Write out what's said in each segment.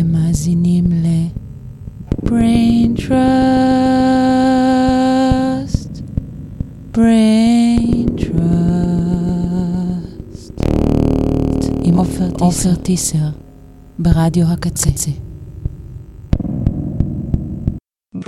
אתם מאזינים ל-Brain Trust, Brain Trust, עם עופר טיסר ברדיו הקצה.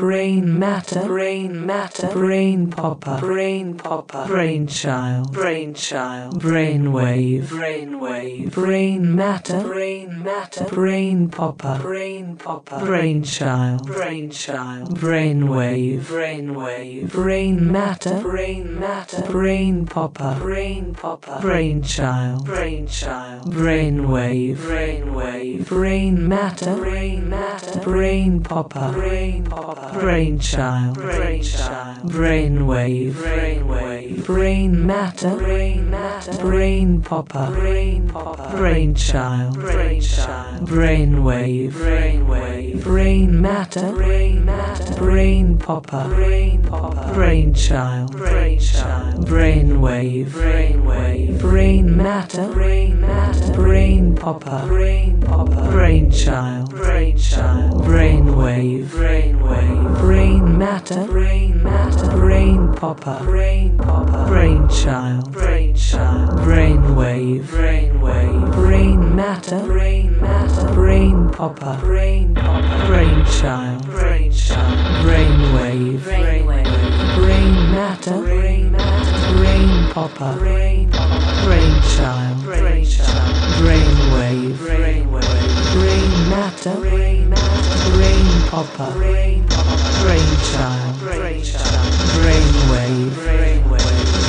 brain matter, brain matter, brain popper, brain popper, brain child, brain child, brain wave, brain wave, brain matter, brain matter, brain popper, brain popper, brain child, brain child, brain wave, brain wave, brain matter, brain matter, brain popper, brain popper, brain child, brain child, brain wave, brain wave, brain matter, brain matter, brain popper, brain popper brainchild, brainchild, brainwave, brainwave, brain matter, brain matter, brain popper, brain popper, brainchild, brainchild, brainwave, brainwave, brain matter, brain matter, brain popper, brain popper, brainchild, brainchild, brainwave, brainwave, brain matter, brain matter, brain popper, brain popper, brainchild, brainchild, brainwave, brainwave brain matter, brain matter, brain popper, brain popper, brain child, brain child, brain wave, brain wave, brain matter, brain matter, brain popper, brain popper, brain child, brain child, brain wave, brain wave, brain matter, brain matter, brain popper, brain popper, brain child, brain child, brain wave, brain wave, brain matter, brain matter. Brain popper. Brain child. Brain wave.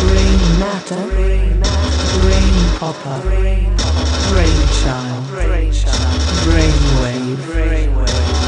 Brain matter. Brain popper. Brain child. Brain wave.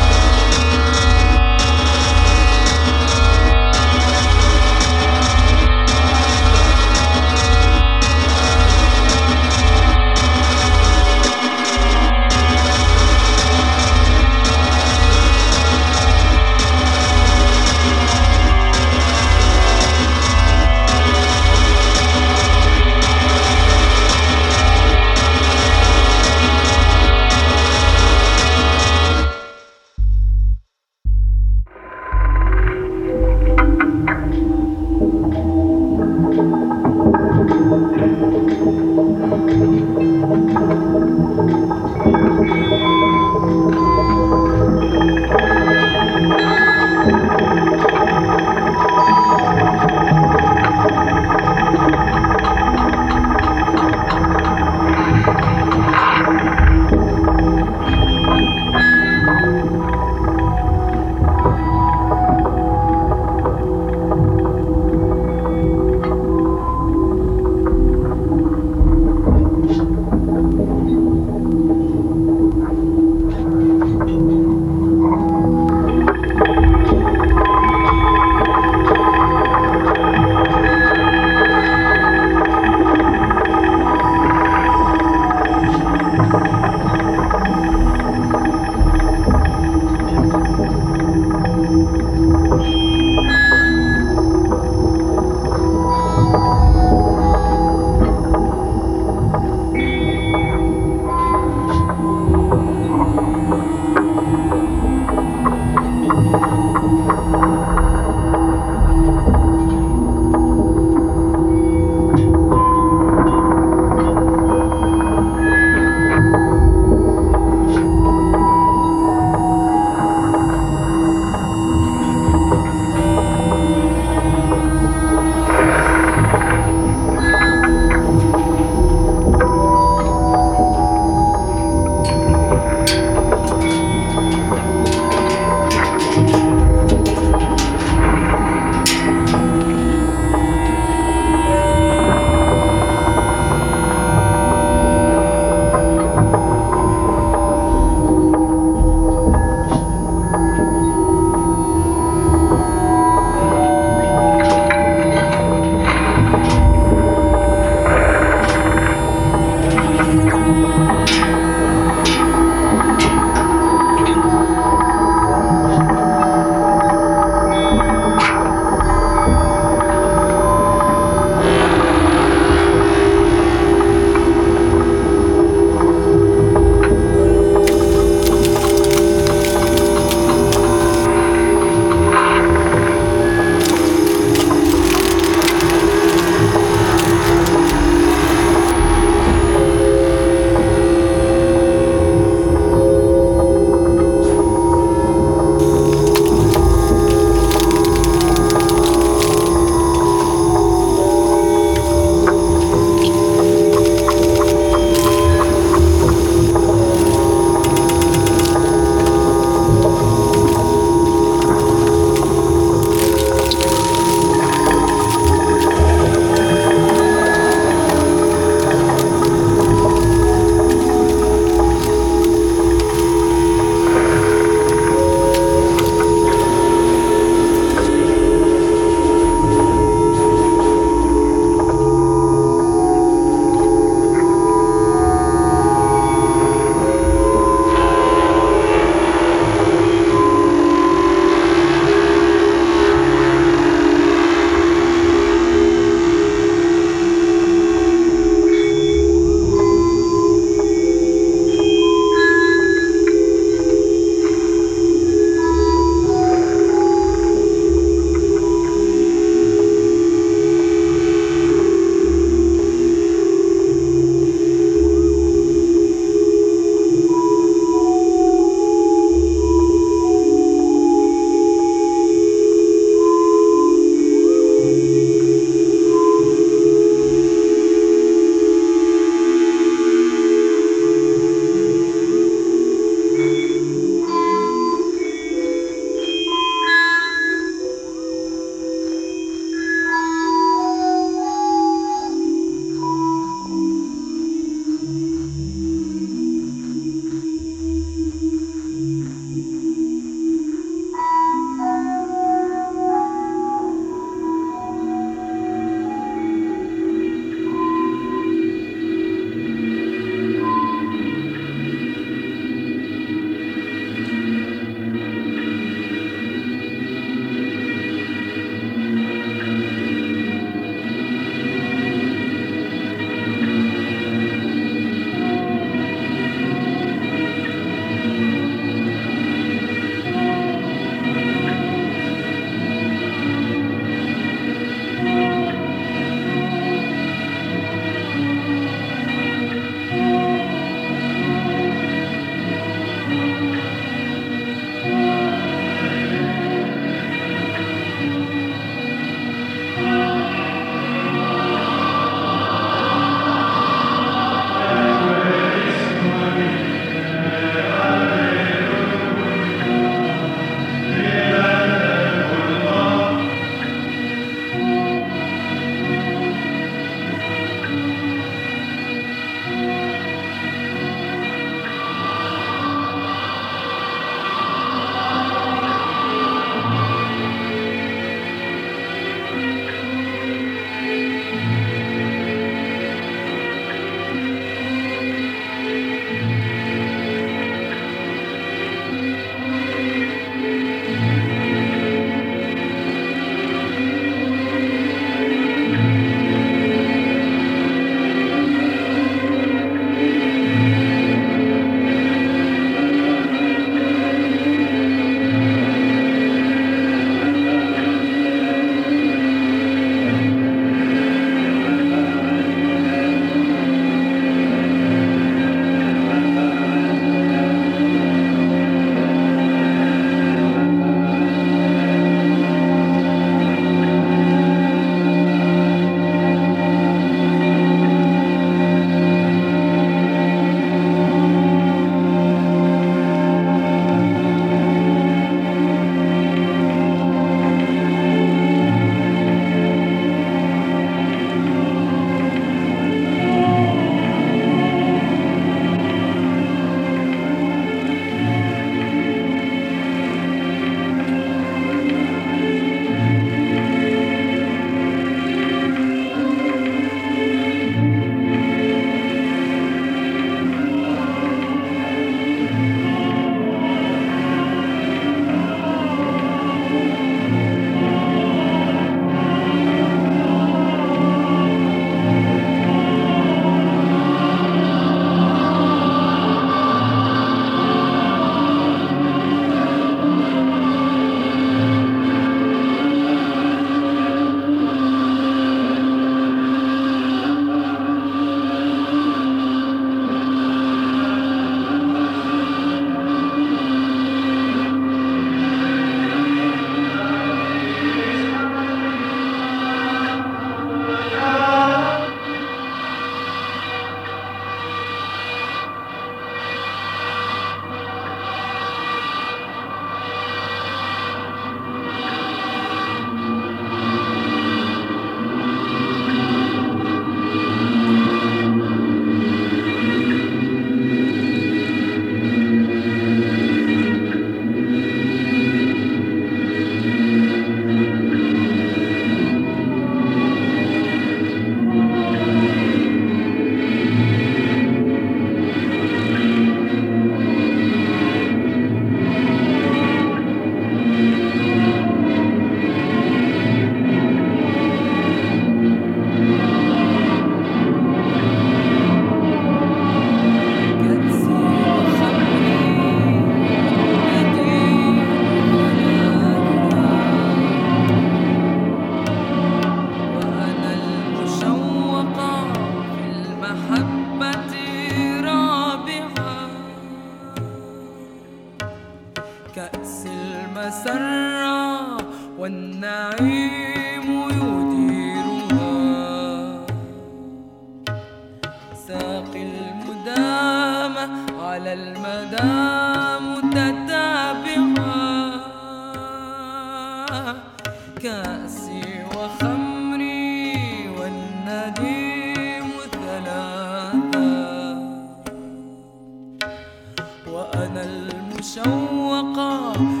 بقى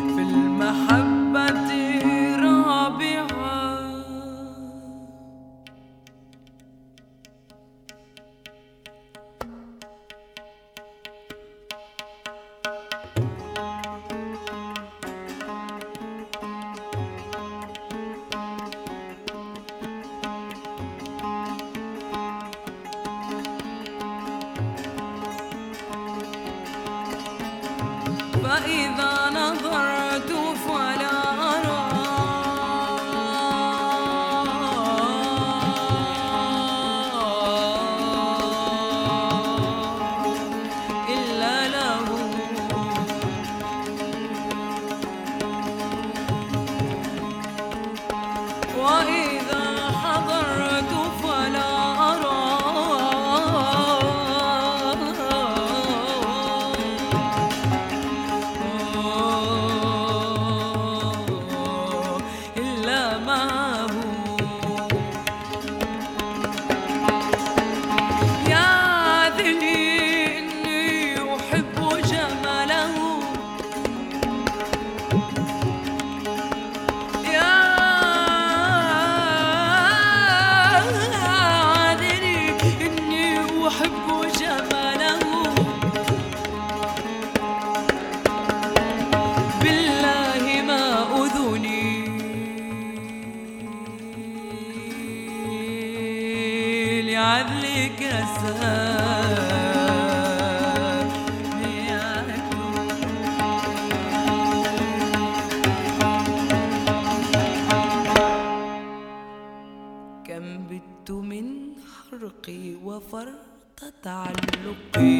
كم بت من حرقي وفرط تعلقي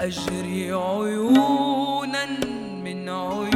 أجري عيونا من عيون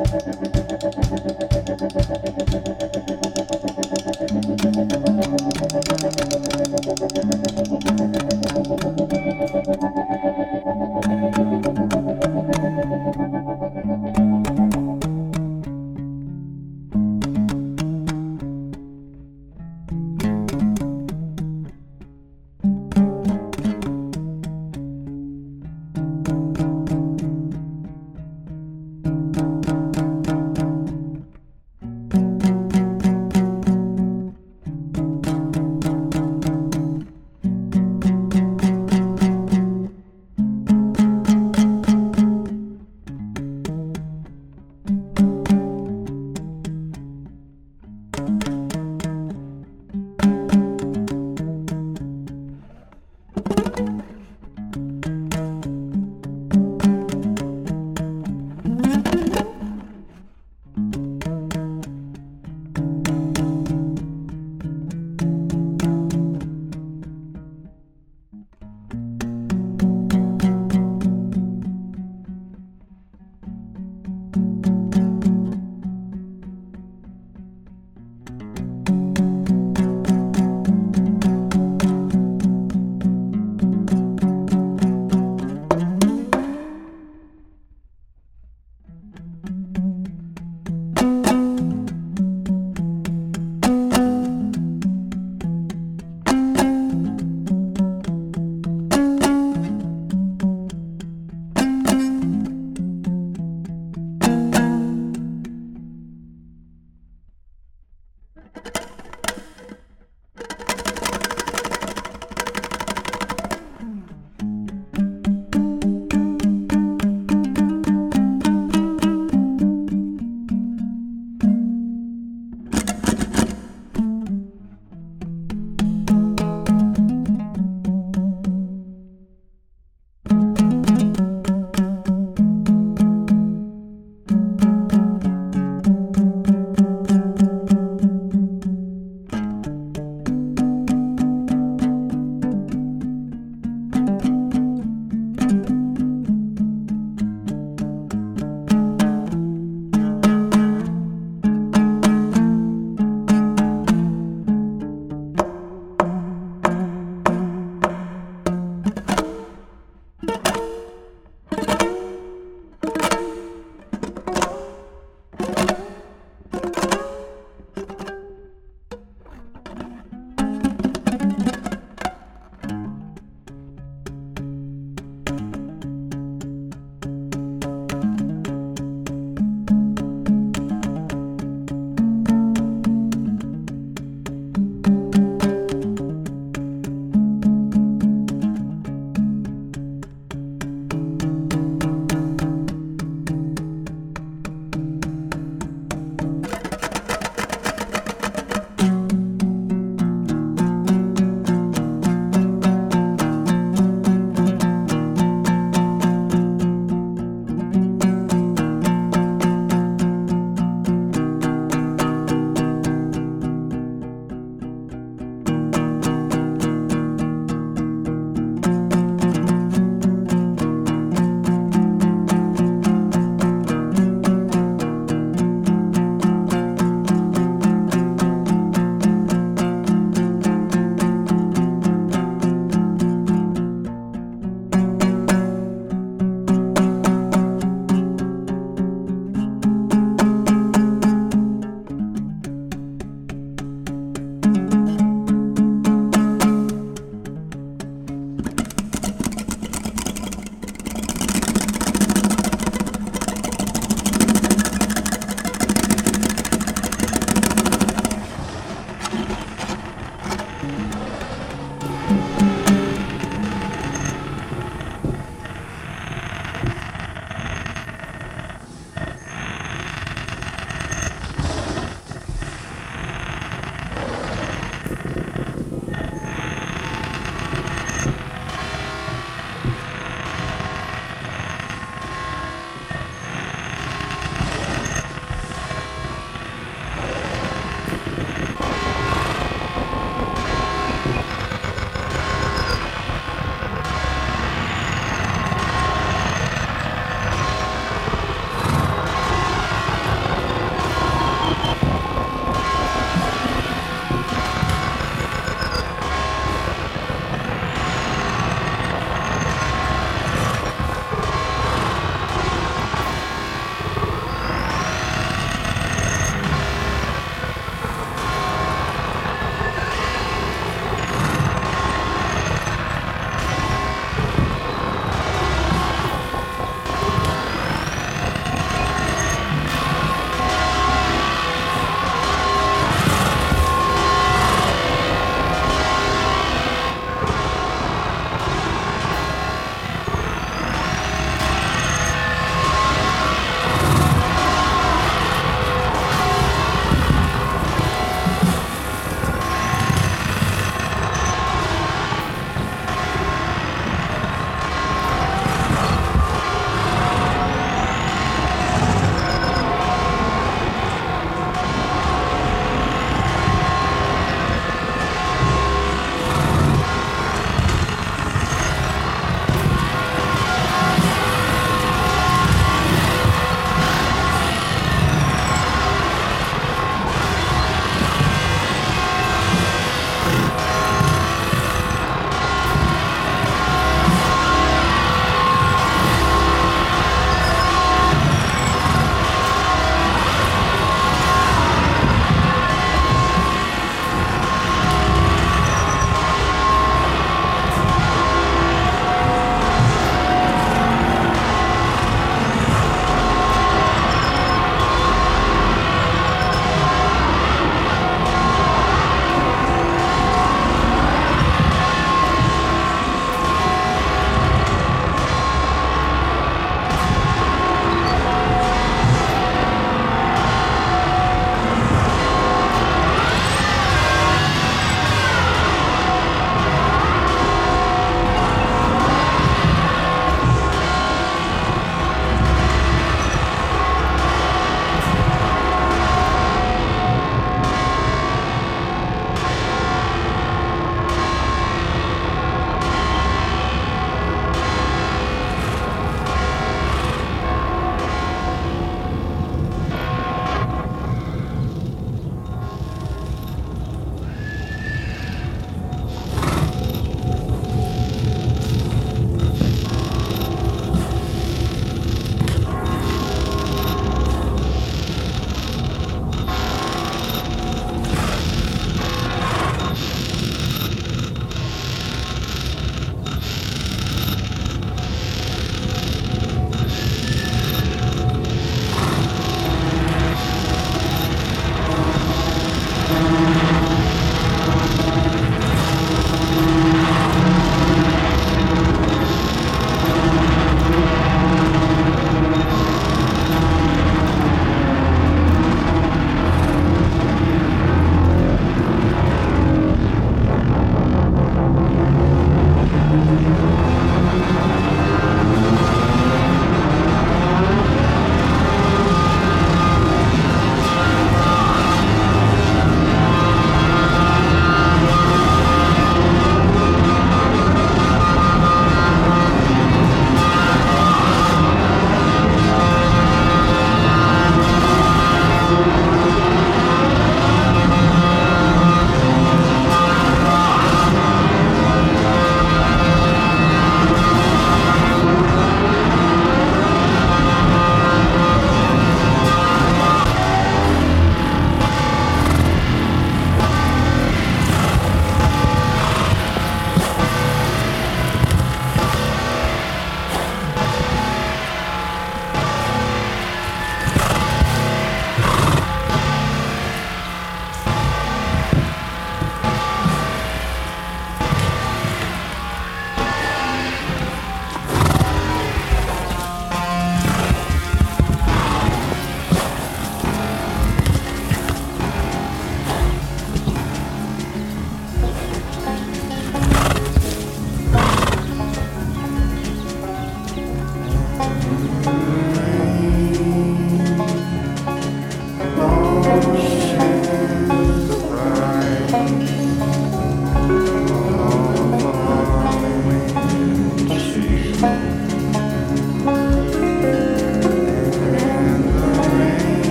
¡Gracias!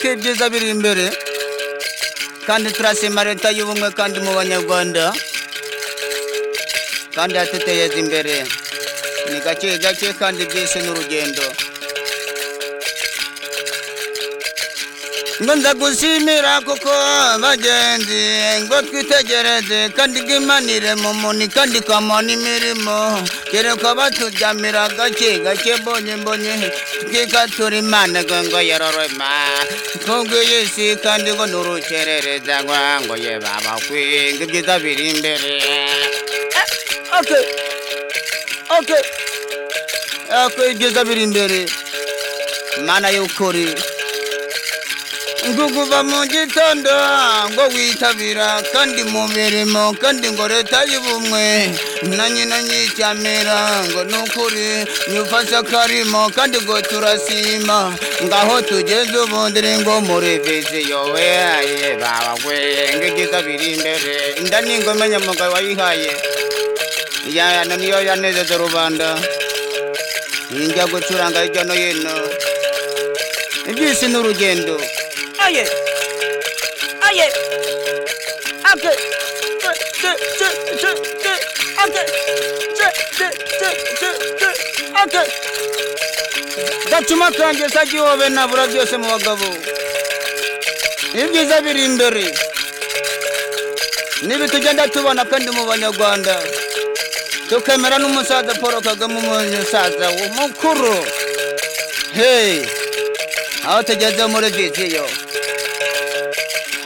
bitwereke ibyiza biri imbere kandi turashima leta y'ubumwe kandi mu banyarwanda kandi yatuteza imbere ni gake gake kandi byinshi ni urugendo ngo ndagushimira kuko bagenzi ngo twitegereze kandi bwimanire mu muni kandi kamona imirimo kereka batujyamira gake gake mbonye mbonye kikatura imana ngo yororema kubw'iyi si kandi ngo n'urukerereza ngo ye babakwinga ibyiza biri imbere eh, okay okay eh, ibyiza biri imbere imana y'ukuri ngo kuva mu gitondo ngo witabira kandi mu mirimo kandi ngo leta y'ubumwe na nyina nyicyamira ngo ni ukuri nyufashe akarimo kandi ngo turasima ngaho tugeze ubundiri ngo muri viziyo we babagwe ngo ibyiza biri imbere inda ni ingoma nyamugabo wayihaye iyana niyo yanezeza rubanda njya gucuranga hirya no hino ibyisi ni urugendo yeah, oh yeah, I'm good. Dachuma kwange saki wove na vura vyose mu bagabo ni byiza biri imbere nibi tugenda tubona kandi mu banyarwanda tukemera n'umusaza paul kagame umusaza mukuru hey aho tugeze muri viziyo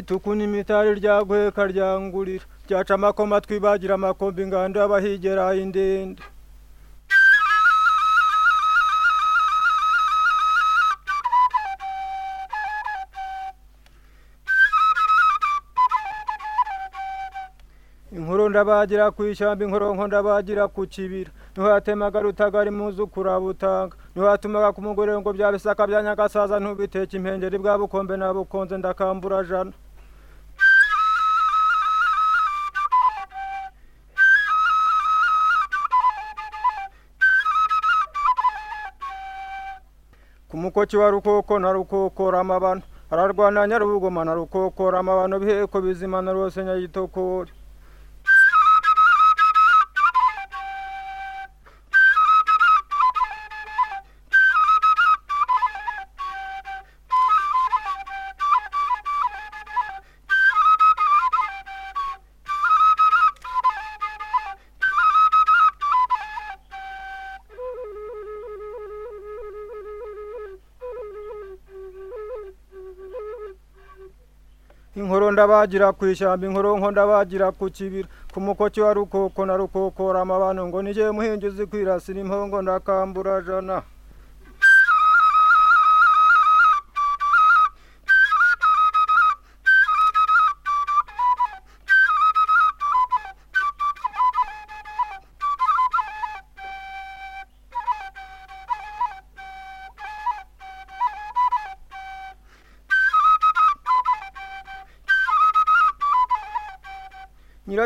itukunya imitari rya karyangurira ryaca amakoma twibagira amakombe inganda y'abahigera indende inkuru ndabagira ku ishyamba inkoronko ndabagira ku kibira niho rutagari muzu kurabutanga niho yatumaga ku mugore ngo bya bisaka bya nyagasaza ntubiteke impengeri bwa bukombe na bukonze ndakambura jana umukoki wa rukoko na rukokora amabano ararwana nyarubugoma na rukokora amabano biheko bizima na rwose nyagitokore ndabagira ku ishyamba inkoronko ndabagira ku kibira ku mukoki wa rukoko na rukokora amabano ngo nijye uzi kwirasira impongo ndakambura jana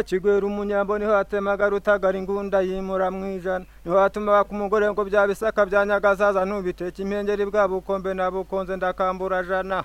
Kigwera umunyambo niho hatemaga rutagara ingunda yimura mu ijana niho hatumaga ku mugore ngo bya bisaka bya nyagazaza ntubiteke impengeri bwa bukombe na bukonze ndakambura jana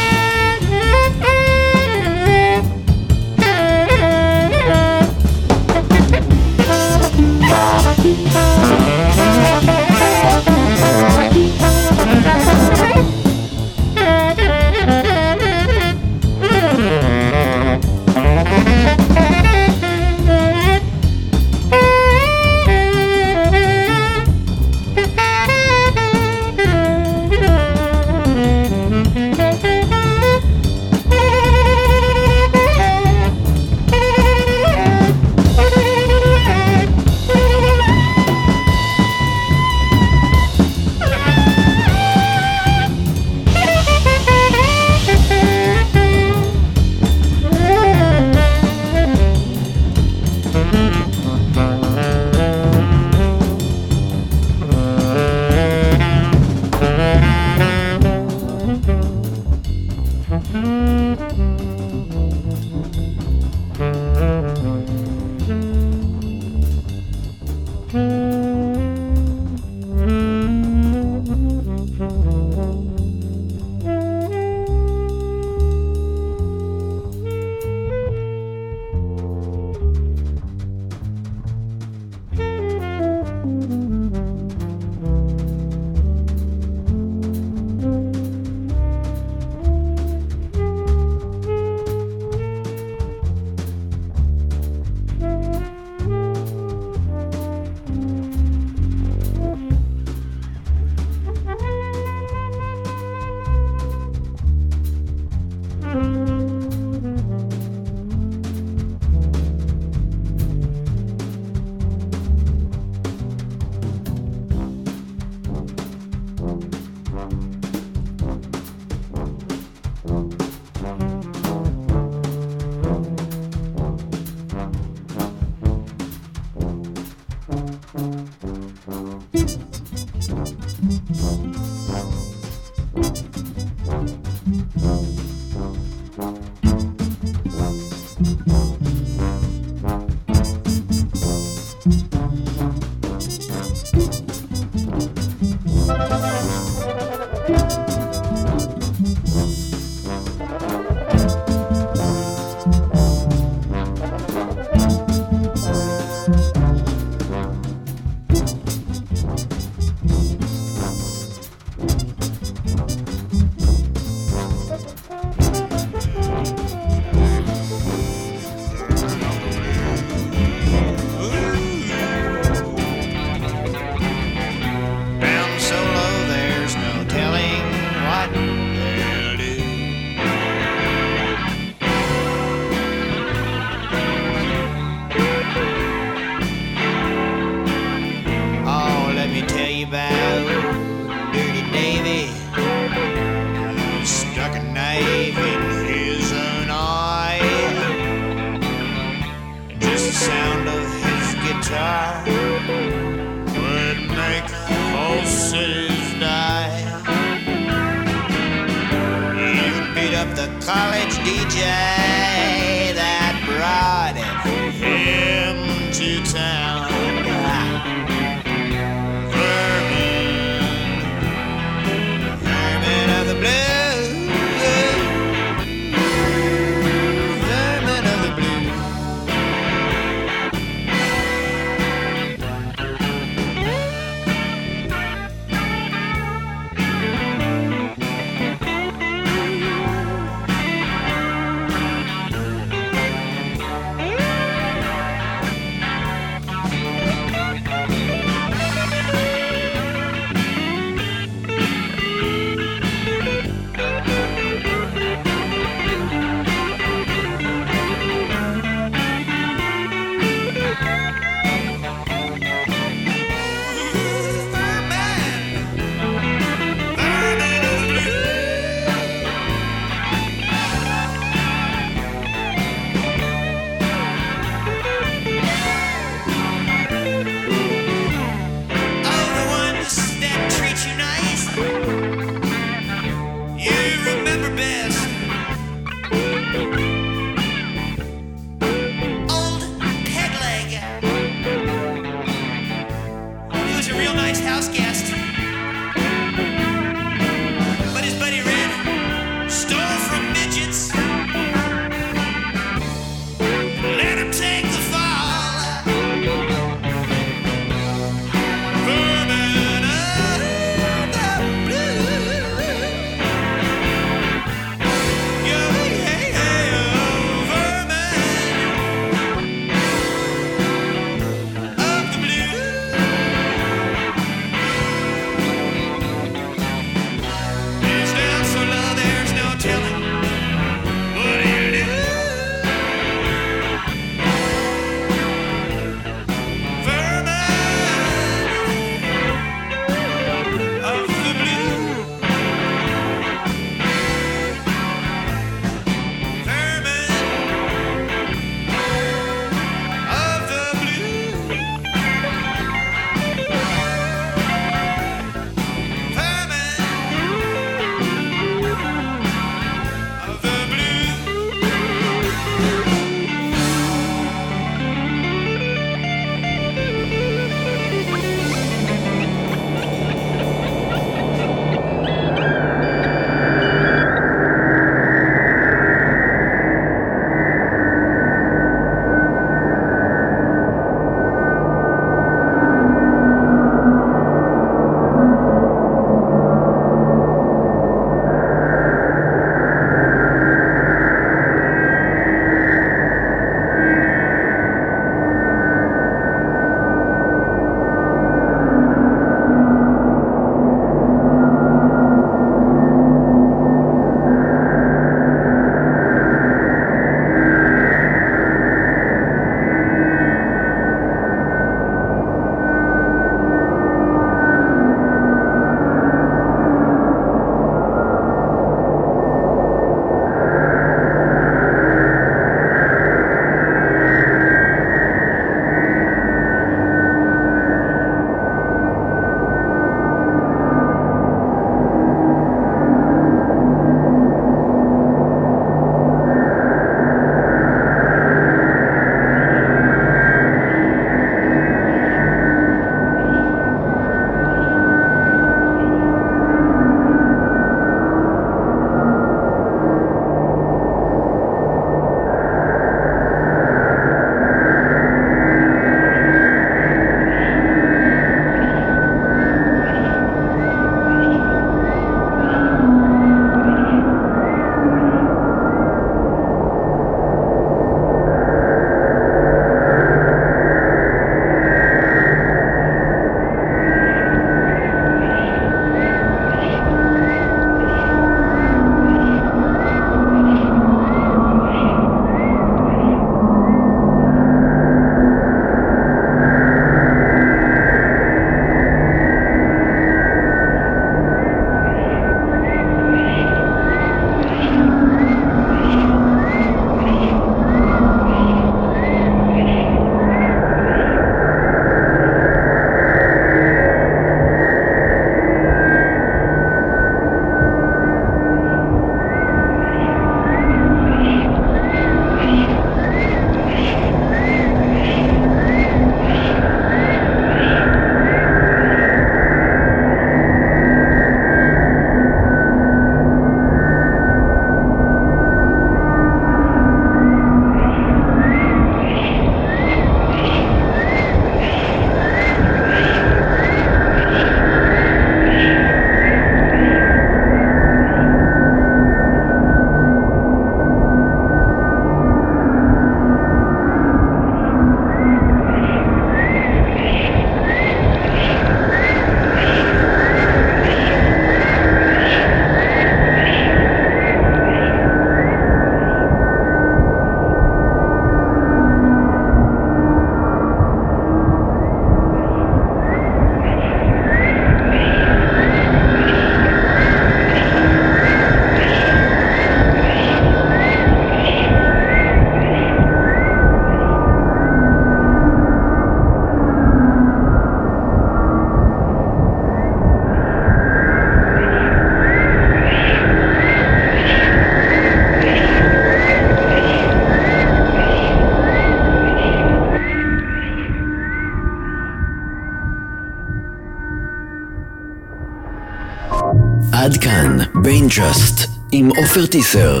בין ג'אסט עם עופר טיסר.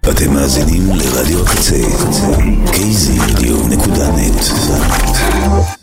אתם מאזינים לרדיו הקצה, kzradio.net